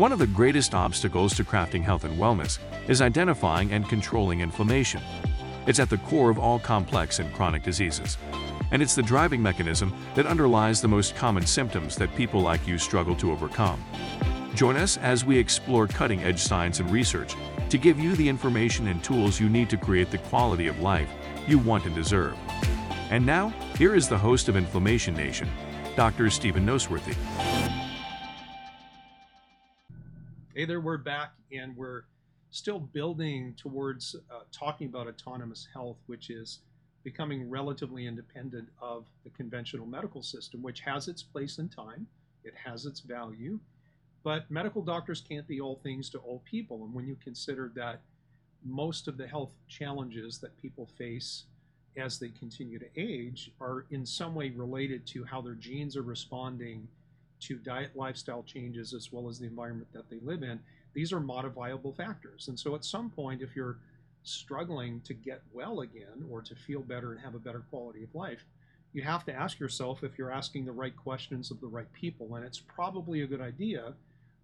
One of the greatest obstacles to crafting health and wellness is identifying and controlling inflammation. It's at the core of all complex and chronic diseases, and it's the driving mechanism that underlies the most common symptoms that people like you struggle to overcome. Join us as we explore cutting edge science and research to give you the information and tools you need to create the quality of life you want and deserve. And now, here is the host of Inflammation Nation, Dr. Stephen Noseworthy. There, we're back and we're still building towards uh, talking about autonomous health, which is becoming relatively independent of the conventional medical system, which has its place in time, it has its value, but medical doctors can't be all things to all people. And when you consider that most of the health challenges that people face as they continue to age are in some way related to how their genes are responding to diet lifestyle changes as well as the environment that they live in, these are modifiable factors. And so at some point, if you're struggling to get well again or to feel better and have a better quality of life, you have to ask yourself if you're asking the right questions of the right people. And it's probably a good idea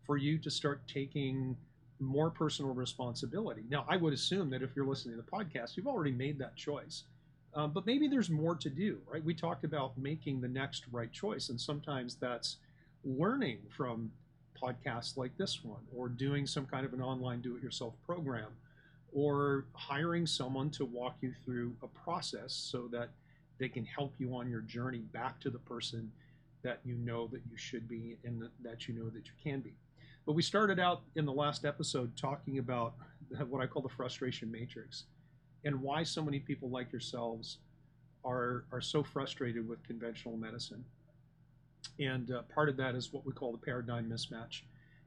for you to start taking more personal responsibility. Now, I would assume that if you're listening to the podcast, you've already made that choice. Um, but maybe there's more to do, right? We talked about making the next right choice, and sometimes that's learning from podcasts like this one, or doing some kind of an online do it yourself program, or hiring someone to walk you through a process so that they can help you on your journey back to the person that you know that you should be and that you know that you can be. But we started out in the last episode talking about what I call the frustration matrix and why so many people like yourselves are, are so frustrated with conventional medicine. And uh, part of that is what we call the paradigm mismatch.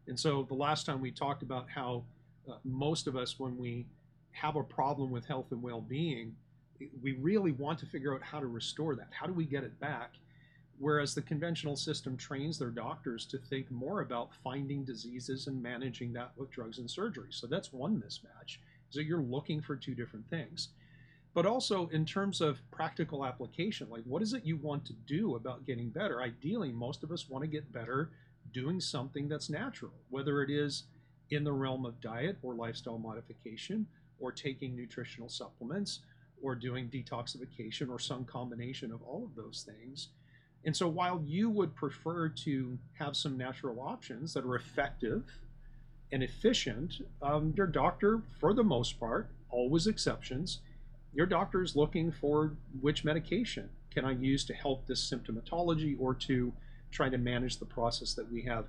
And so the last time we talked about how uh, most of us, when we have a problem with health and well being, we really want to figure out how to restore that. How do we get it back? Whereas the conventional system trains their doctors to think more about finding diseases and managing that with drugs and surgery. So that's one mismatch. is that you're looking for two different things but also in terms of practical application like what is it you want to do about getting better? Ideally most of us want to get better doing something that's natural whether it is in the realm of diet or lifestyle modification or taking nutritional supplements or doing detoxification or some combination of all of those things. And so while you would prefer to have some natural options that are effective and efficient um, your doctor for the most part always exceptions your doctor is looking for which medication can I use to help this symptomatology or to try to manage the process that we have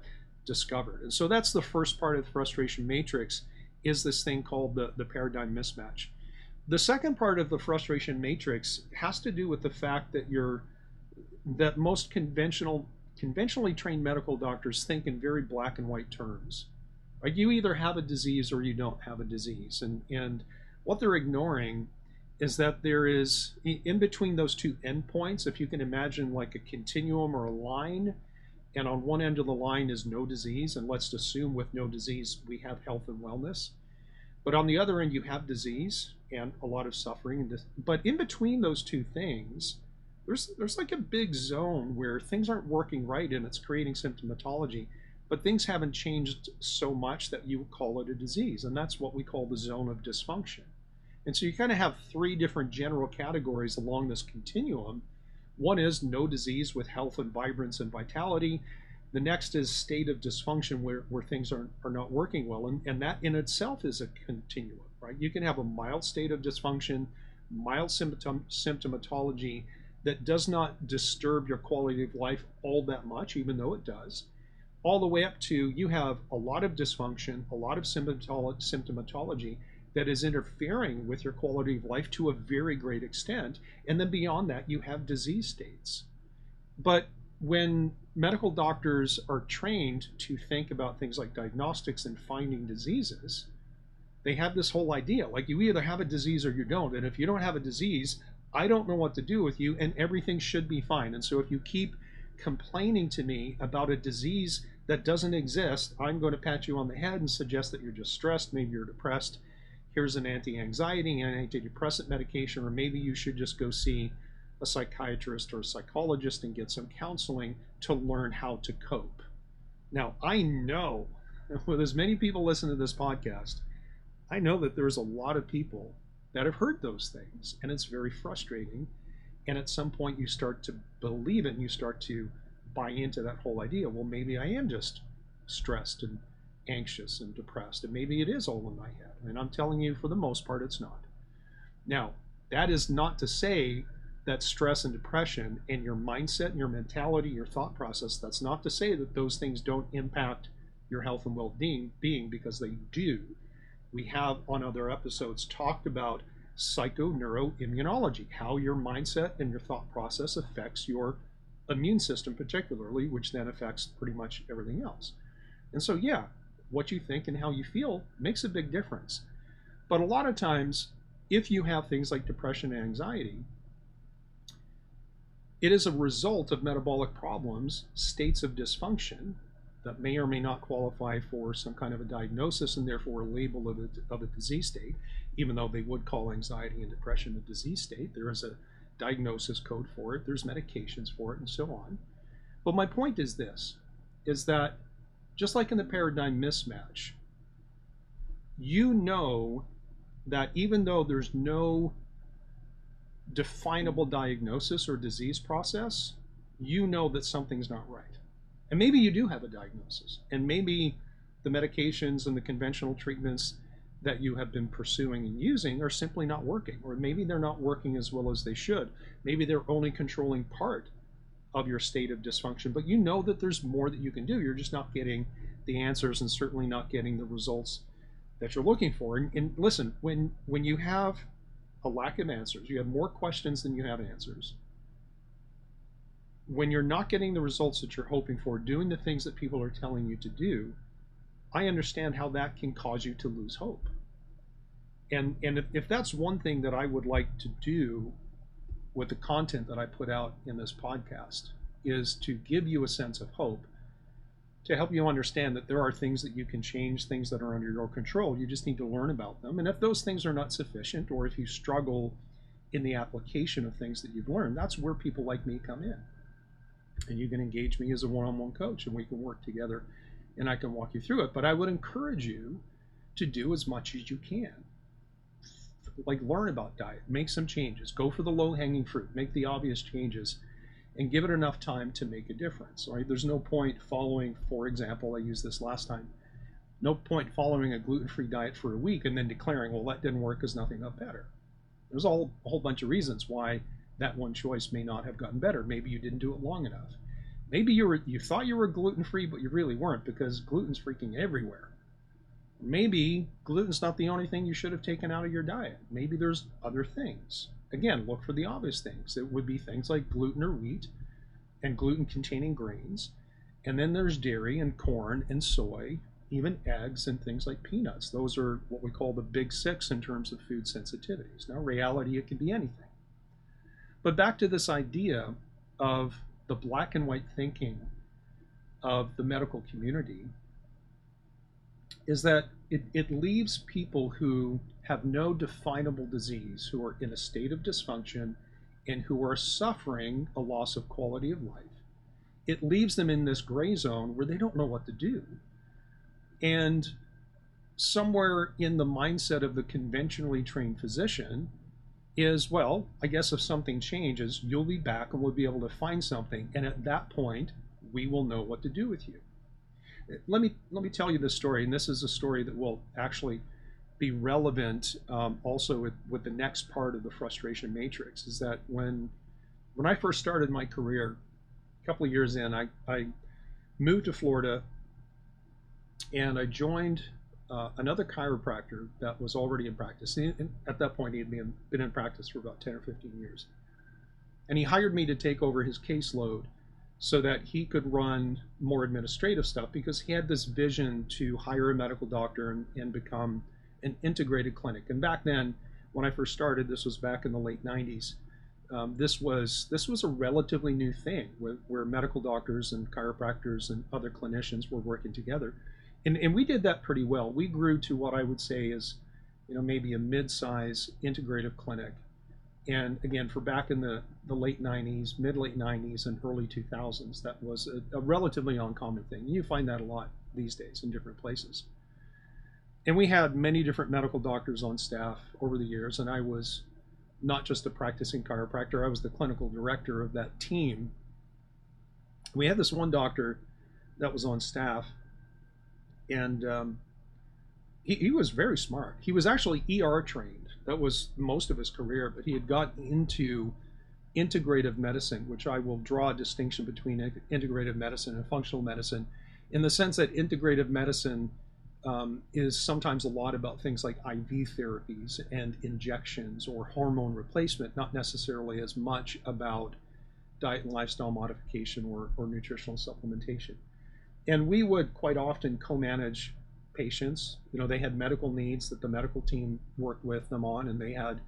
discovered. And so that's the first part of the frustration matrix is this thing called the, the paradigm mismatch. The second part of the frustration matrix has to do with the fact that you're that most conventional conventionally trained medical doctors think in very black and white terms. Right? You either have a disease or you don't have a disease. And and what they're ignoring is that there is in between those two endpoints, if you can imagine like a continuum or a line, and on one end of the line is no disease, and let's assume with no disease we have health and wellness. But on the other end, you have disease and a lot of suffering. But in between those two things, there's there's like a big zone where things aren't working right, and it's creating symptomatology. But things haven't changed so much that you would call it a disease, and that's what we call the zone of dysfunction. And so you kind of have three different general categories along this continuum. One is no disease with health and vibrance and vitality. The next is state of dysfunction where, where things are, are not working well. And, and that in itself is a continuum, right? You can have a mild state of dysfunction, mild symptom, symptomatology that does not disturb your quality of life all that much, even though it does, all the way up to you have a lot of dysfunction, a lot of symptomatology, that is interfering with your quality of life to a very great extent. And then beyond that, you have disease states. But when medical doctors are trained to think about things like diagnostics and finding diseases, they have this whole idea like you either have a disease or you don't. And if you don't have a disease, I don't know what to do with you, and everything should be fine. And so if you keep complaining to me about a disease that doesn't exist, I'm going to pat you on the head and suggest that you're just stressed, maybe you're depressed, here's an anti-anxiety and antidepressant medication, or maybe you should just go see a psychiatrist or a psychologist and get some counseling to learn how to cope. Now, I know with as many people listen to this podcast, I know that there's a lot of people that have heard those things, and it's very frustrating. And at some point, you start to believe it and you start to buy into that whole idea. Well, maybe I am just stressed and anxious and depressed, and maybe it is all in my head. And I'm telling you, for the most part, it's not. Now, that is not to say that stress and depression and your mindset and your mentality, your thought process, that's not to say that those things don't impact your health and well being, because they do. We have on other episodes talked about psychoneuroimmunology, how your mindset and your thought process affects your immune system, particularly, which then affects pretty much everything else. And so, yeah, what you think and how you feel makes a big difference. But a lot of times, if you have things like depression and anxiety, it is a result of metabolic problems, states of dysfunction that may or may not qualify for some kind of a diagnosis and therefore a label of a, of a disease state, even though they would call anxiety and depression a disease state. There is a diagnosis code for it, there's medications for it, and so on. But my point is this is that just like in the paradigm mismatch, you know that even though there's no definable diagnosis or disease process, you know that something's not right. And maybe you do have a diagnosis, and maybe the medications and the conventional treatments that you have been pursuing and using are simply not working, or maybe they're not working as well as they should. Maybe they're only controlling part of your state of dysfunction, but you know that there's more that you can do. You're just not getting the answers and certainly not getting the results that you're looking for. And, and listen, when when you have a lack of answers. You have more questions than you have answers. When you're not getting the results that you're hoping for, doing the things that people are telling you to do, I understand how that can cause you to lose hope. And and if, if that's one thing that I would like to do with the content that I put out in this podcast is to give you a sense of hope to help you understand that there are things that you can change, things that are under your control. You just need to learn about them. And if those things are not sufficient, or if you struggle in the application of things that you've learned, that's where people like me come in. And you can engage me as a one on one coach, and we can work together and I can walk you through it. But I would encourage you to do as much as you can. Like learn about diet, make some changes, go for the low hanging fruit, make the obvious changes and give it enough time to make a difference. Right? There's no point following, for example, I used this last time. No point following a gluten-free diet for a week and then declaring, well, that didn't work because nothing got better. There's all a whole bunch of reasons why that one choice may not have gotten better. Maybe you didn't do it long enough. Maybe you were you thought you were gluten-free, but you really weren't because gluten's freaking everywhere. Maybe gluten's not the only thing you should have taken out of your diet. Maybe there's other things again, look for the obvious things. It would be things like gluten or wheat and gluten containing grains. And then there's dairy and corn and soy, even eggs and things like peanuts. Those are what we call the big six in terms of food sensitivities. Now, reality, it can be anything. But back to this idea of the black and white thinking of the medical community is that it, it leaves people who have no definable disease, who are in a state of dysfunction, and who are suffering a loss of quality of life. It leaves them in this gray zone where they don't know what to do. And somewhere in the mindset of the conventionally trained physician is, well, I guess if something changes, you'll be back and we'll be able to find something. And at that point, we will know what to do with you. Let me let me tell you this story, and this is a story that will actually be relevant um, also with, with the next part of the frustration matrix is that when when I first started my career, a couple of years in, I, I moved to Florida and I joined uh, another chiropractor that was already in practice. And at that point, he had been, been in practice for about 10 or 15 years. And he hired me to take over his caseload so that he could run more administrative stuff because he had this vision to hire a medical doctor and, and become an integrated clinic. And back then, when I first started, this was back in the late 90s. Um, this was this was a relatively new thing where, where, medical doctors and chiropractors and other clinicians were working together, and, and we did that pretty well. We grew to what I would say is, you know, maybe a mid-size integrative clinic, and again for back in the, the late 90s, mid late 90s, and early 2000s, that was a, a relatively uncommon thing. You find that a lot these days in different places. And we had many different medical doctors on staff over the years, and I was not just a practicing chiropractor, I was the clinical director of that team. We had this one doctor that was on staff, and um, he, he was very smart. He was actually ER trained. That was most of his career, but he had gotten into integrative medicine, which I will draw a distinction between integrative medicine and functional medicine, in the sense that integrative medicine um, is sometimes a lot about things like IV therapies and injections or hormone replacement, not necessarily as much about diet and lifestyle modification or, or nutritional supplementation. And we would quite often co manage patients. You know, they had medical needs that the medical team worked with them on, and they had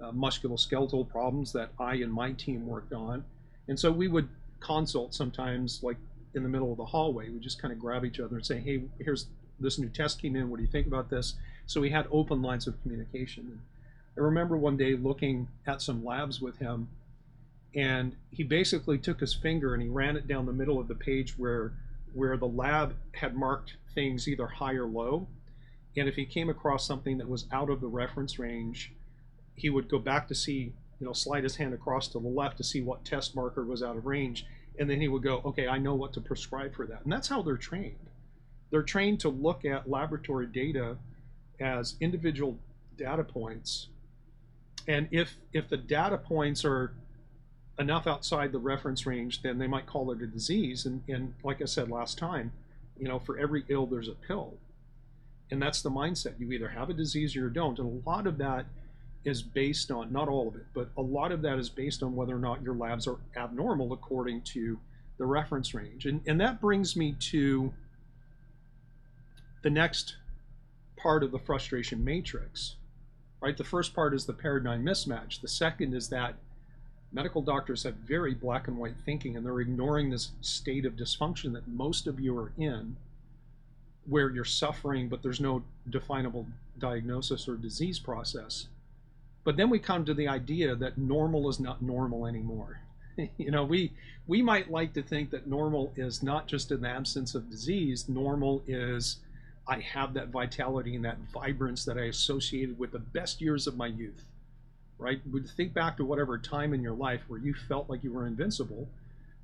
uh, musculoskeletal problems that I and my team worked on. And so we would consult sometimes, like in the middle of the hallway. We just kind of grab each other and say, "Hey, here's this new test came in. What do you think about this?" So we had open lines of communication. And I remember one day looking at some labs with him, and he basically took his finger and he ran it down the middle of the page where where the lab had marked things either high or low. And if he came across something that was out of the reference range, he would go back to see, you know, slide his hand across to the left to see what test marker was out of range. And then he would go, okay, I know what to prescribe for that. And that's how they're trained. They're trained to look at laboratory data as individual data points. And if if the data points are enough outside the reference range, then they might call it a disease. And, and like I said last time, you know, for every ill, there's a pill. And that's the mindset. You either have a disease or you don't. And a lot of that is based on, not all of it, but a lot of that is based on whether or not your labs are abnormal according to the reference range. And, and that brings me to the next part of the frustration matrix, right? The first part is the paradigm mismatch. The second is that medical doctors have very black and white thinking and they're ignoring this state of dysfunction that most of you are in where you're suffering but there's no definable diagnosis or disease process. But then we come to the idea that normal is not normal anymore. You know we we might like to think that normal is not just an absence of disease. Normal is i have that vitality and that vibrance that i associated with the best years of my youth right? Would think back to whatever time in your life where you felt like you were invincible.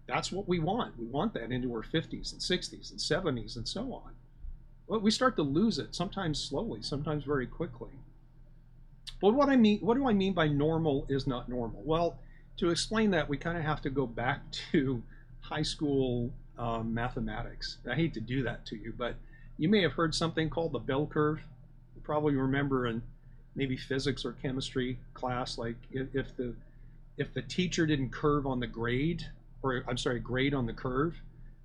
That's what we want. We want that into our 50s and 60s and 70s and so on. But we start to lose it sometimes slowly, sometimes very quickly. But what I mean, what do I mean by normal is not normal? Well, to explain that, we kind of have to go back to high school um, mathematics. I hate to do that to you, but you may have heard something called the bell curve. You probably remember in maybe physics or chemistry class, like if, if the if the teacher didn't curve on the grade, or I'm sorry, grade on the curve,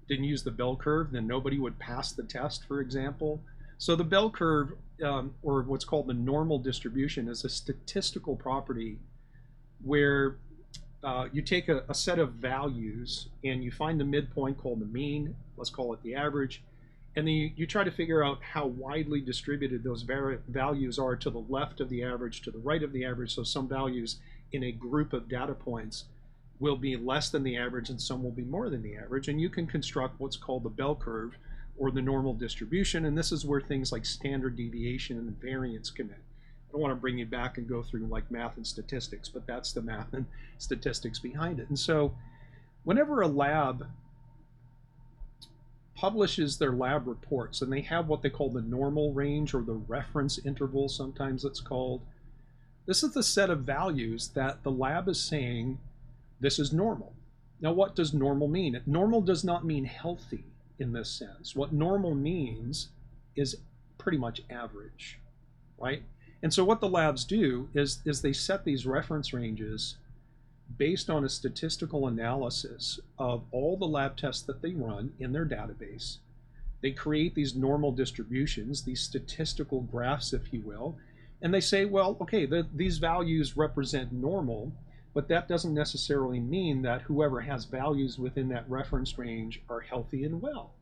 didn't use the bell curve, then nobody would pass the test, for example. So the bell curve, um, or what's called the normal distribution, is a statistical property where uh, you take a, a, set of values and you find the midpoint called the mean, let's call it the average, and then you, you try to figure out how widely distributed those values are to the left of the average, to the right of the average. So some values in a group of data points will be less than the average and some will be more than the average. And you can construct what's called the bell curve or the normal distribution. And this is where things like standard deviation and variance come in. I don't want to bring you back and go through like math and statistics, but that's the math and statistics behind it. And so whenever a lab publishes their lab reports, and they have what they call the normal range or the reference interval, sometimes it's called. This is the set of values that the lab is saying this is normal. Now, what does normal mean? Normal does not mean healthy in this sense. What normal means is pretty much average, right? And so what the labs do is, is they set these reference ranges based on a statistical analysis of all the lab tests that they run in their database. They create these normal distributions, these statistical graphs, if you will, and they say, well, okay, the, these values represent normal, but that doesn't necessarily mean that whoever has values within that reference range are healthy and well.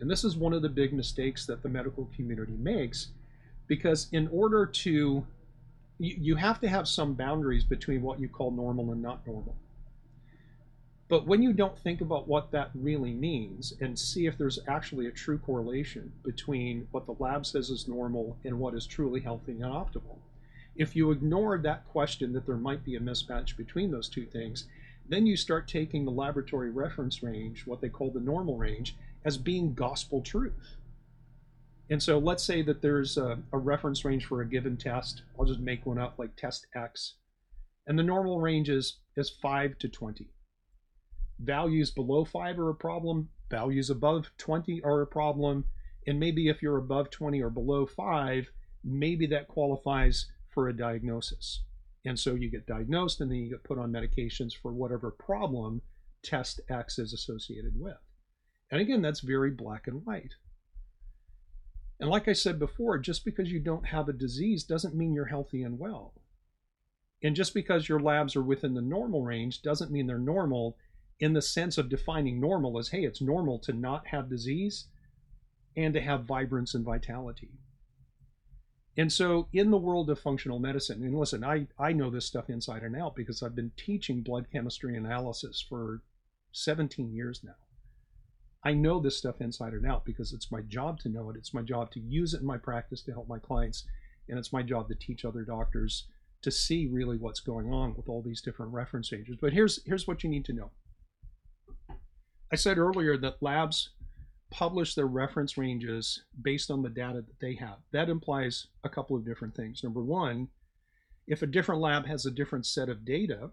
And this is one of the big mistakes that the medical community makes because in order to you, you have to have some boundaries between what you call normal and not normal. But when you don't think about what that really means and see if there's actually a true correlation between what the lab says is normal and what is truly healthy and optimal, if you ignore that question that there might be a mismatch between those two things, then you start taking the laboratory reference range, what they call the normal range, as being gospel truth. And so let's say that there's a, a, reference range for a given test. I'll just make one up like test X. And the normal range is, is 5 to 20. Values below 5 are a problem. Values above 20 are a problem. And maybe if you're above 20 or below 5, maybe that qualifies for a diagnosis. And so you get diagnosed and then you get put on medications for whatever problem test X is associated with. And again, that's very black and white. And like I said before, just because you don't have a disease doesn't mean you're healthy and well. And just because your labs are within the normal range doesn't mean they're normal in the sense of defining normal as hey, it's normal to not have disease and to have vibrance and vitality. And so, in the world of functional medicine, and listen, I, I know this stuff inside and out because I've been teaching blood chemistry analysis for 17 years now. I know this stuff inside and out because it's my job to know it. It's my job to use it in my practice to help my clients. And it's my job to teach other doctors to see really what's going on with all these different reference ranges. But here's, here's what you need to know. I said earlier that labs publish their reference ranges based on the data that they have. That implies a couple of different things. Number one, if a different lab has a different set of data,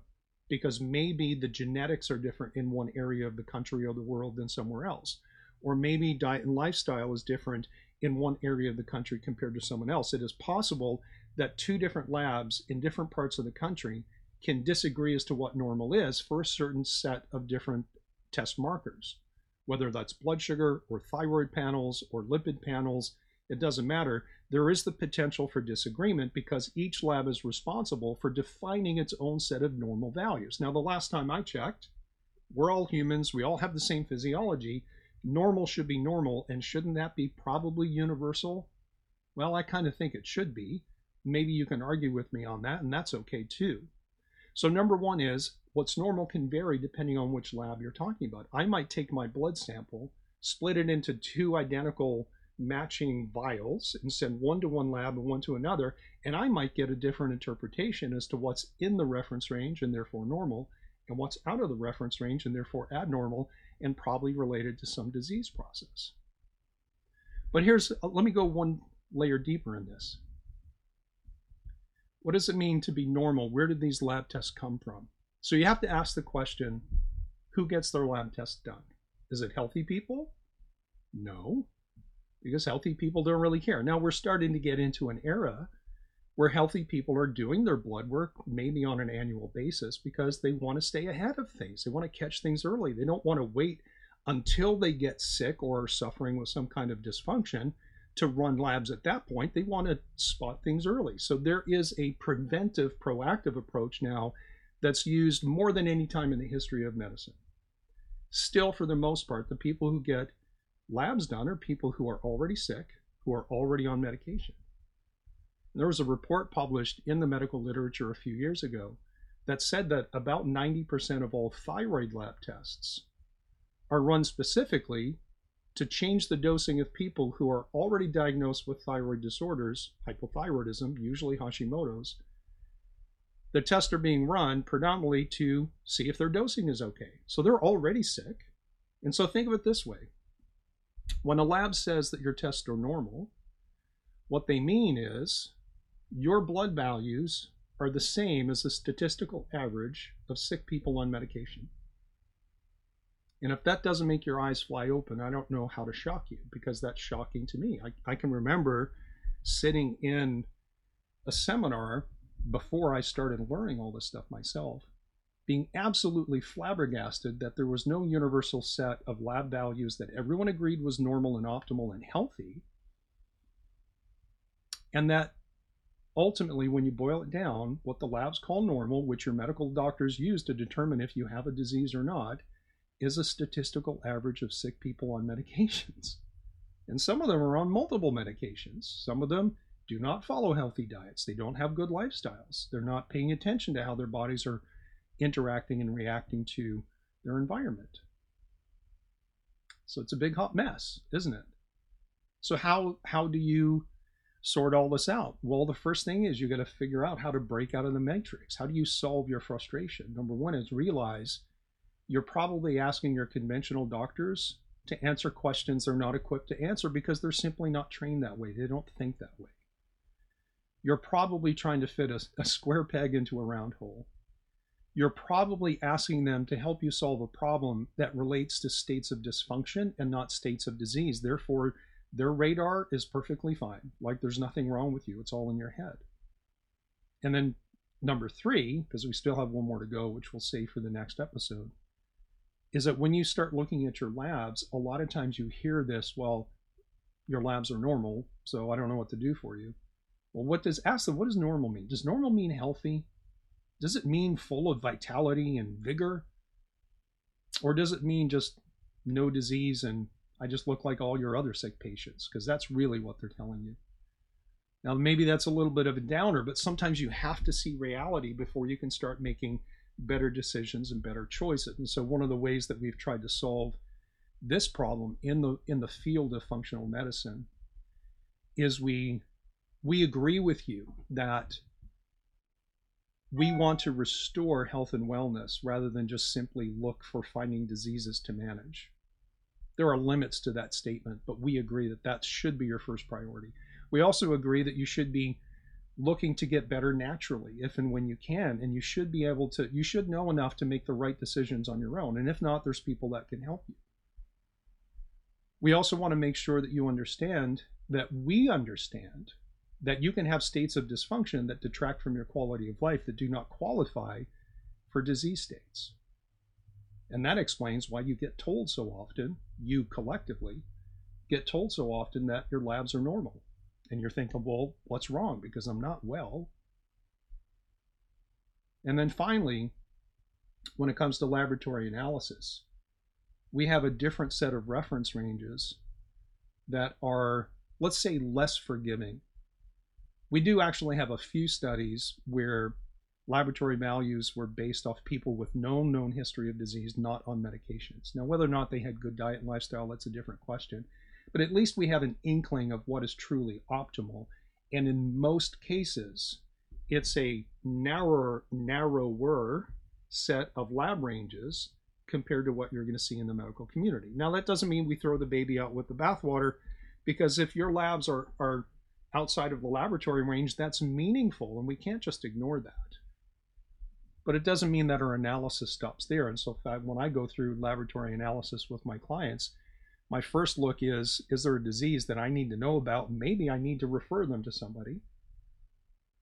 because maybe the genetics are different in one area of the country or the world than somewhere else. Or maybe diet and lifestyle is different in one area of the country compared to someone else. It is possible that two different labs in different parts of the country can disagree as to what normal is for a certain set of different test markers, whether that's blood sugar or thyroid panels or lipid panels, it doesn't matter there is the potential for disagreement because each lab is responsible for defining its own set of normal values. Now, the last time I checked, we're all humans, we all have the same physiology. Normal should be normal, and shouldn't that be probably universal? Well, I kind of think it should be. Maybe you can argue with me on that, and that's okay too. So, number one is what's normal can vary depending on which lab you're talking about. I might take my blood sample, split it into two identical matching vials and send one to one lab and one to another, and I might get a different interpretation as to what's in the reference range and therefore normal, and what's out of the reference range and therefore abnormal and probably related to some disease process. But here's, uh, let me go one layer deeper in this. What does it mean to be normal? Where did these lab tests come from? So you have to ask the question, who gets their lab tests done? Is it healthy people? No because healthy people don't really care. Now we're starting to get into an era where healthy people are doing their blood work maybe on an annual basis because they want to stay ahead of things. They want to catch things early. They don't want to wait until they get sick or are suffering with some kind of dysfunction to run labs at that point. They want to spot things early. So there is a preventive, proactive approach now that's used more than any time in the history of medicine. Still, for the most part, the people who get labs done are people who are already sick, who are already on medication. There was a report published in the medical literature a few years ago that said that about 90% of all thyroid lab tests are run specifically to change the dosing of people who are already diagnosed with thyroid disorders, hypothyroidism, usually Hashimoto's. The tests are being run predominantly to see if their dosing is okay. So they're already sick. And so think of it this way when a lab says that your tests are normal, what they mean is your blood values are the same as the statistical average of sick people on medication. And if that doesn't make your eyes fly open, I don't know how to shock you because that's shocking to me. I, I can remember sitting in a seminar before I started learning all this stuff myself being absolutely flabbergasted that there was no universal set of lab values that everyone agreed was normal and optimal and healthy. And that ultimately, when you boil it down, what the labs call normal, which your medical doctors use to determine if you have a disease or not, is a statistical average of sick people on medications. And some of them are on multiple medications. Some of them do not follow healthy diets. They don't have good lifestyles. They're not paying attention to how their bodies are interacting and reacting to their environment. So it's a big hot mess, isn't it? So how how do you sort all this out? Well, the first thing is you got to figure out how to break out of the matrix. How do you solve your frustration? Number one is realize you're probably asking your conventional doctors to answer questions they're not equipped to answer because they're simply not trained that way. They don't think that way. You're probably trying to fit a, a square peg into a round hole you're probably asking them to help you solve a problem that relates to states of dysfunction and not states of disease. Therefore, their radar is perfectly fine. Like there's nothing wrong with you. It's all in your head. And then number three, because we still have one more to go, which we'll save for the next episode, is that when you start looking at your labs, a lot of times you hear this, well, your labs are normal, so I don't know what to do for you. Well, what does ask them, what does normal mean? Does normal mean healthy? Does it mean full of vitality and vigor? Or does it mean just no disease and I just look like all your other sick patients? Because that's really what they're telling you. Now, maybe that's a little bit of a downer, but sometimes you have to see reality before you can start making better decisions and better choices. And so, one of the ways that we've tried to solve this problem in the in the field of functional medicine is we we agree with you that we want to restore health and wellness rather than just simply look for finding diseases to manage. There are limits to that statement, but we agree that that should be your first priority. We also agree that you should be looking to get better naturally if and when you can and you should be able to you should know enough to make the right decisions on your own and if not there's people that can help you we also want to make sure that you understand that we understand that you can have states of dysfunction that detract from your quality of life that do not qualify for disease states. And that explains why you get told so often, you collectively get told so often that your labs are normal. And you're thinking, well, what's wrong? Because I'm not well. And then finally, when it comes to laboratory analysis, we have a different set of reference ranges that are, let's say, less forgiving we do actually have a few studies where laboratory values were based off people with no known history of disease, not on medications. Now, whether or not they had good diet and lifestyle, that's a different question. But at least we have an inkling of what is truly optimal. And in most cases, it's a narrower, narrower set of lab ranges compared to what you're going to see in the medical community. Now, that doesn't mean we throw the baby out with the bathwater, because if your labs are, are outside of the laboratory range, that's meaningful, and we can't just ignore that. But it doesn't mean that our analysis stops there. And so, when I go through laboratory analysis with my clients, my first look is is there a disease that I need to know about? Maybe I need to refer them to somebody.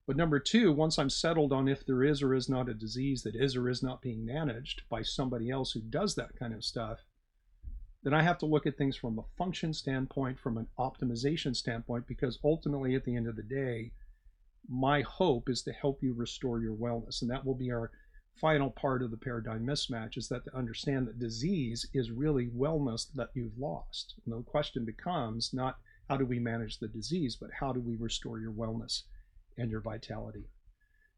But number two, once I'm settled on if there is or is not a disease that is or is not being managed by somebody else who does that kind of stuff, then I have to look at things from a function standpoint, from an optimization standpoint, because ultimately at the end of the day, my hope is to help you restore your wellness. And that will be our final part of the paradigm mismatch is that to understand that disease is really wellness that you've lost. And the question becomes not how do we manage the disease, but how do we restore your wellness and your vitality?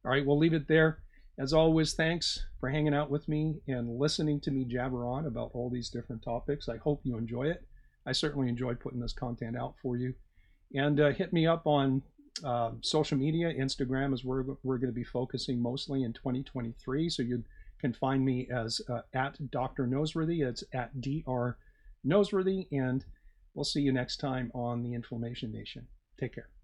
All right, we'll leave it there. As always, thanks for hanging out with me and listening to me jabber on about all these different topics. I hope you enjoy it. I certainly enjoy putting this content out for you. And uh, hit me up on uh, social media. Instagram is where we're going to be focusing mostly in 2023. So you can find me as uh, at Dr. Noseworthy. It's at Dr. Noseworthy. And we'll see you next time on the Inflammation Nation. Take care.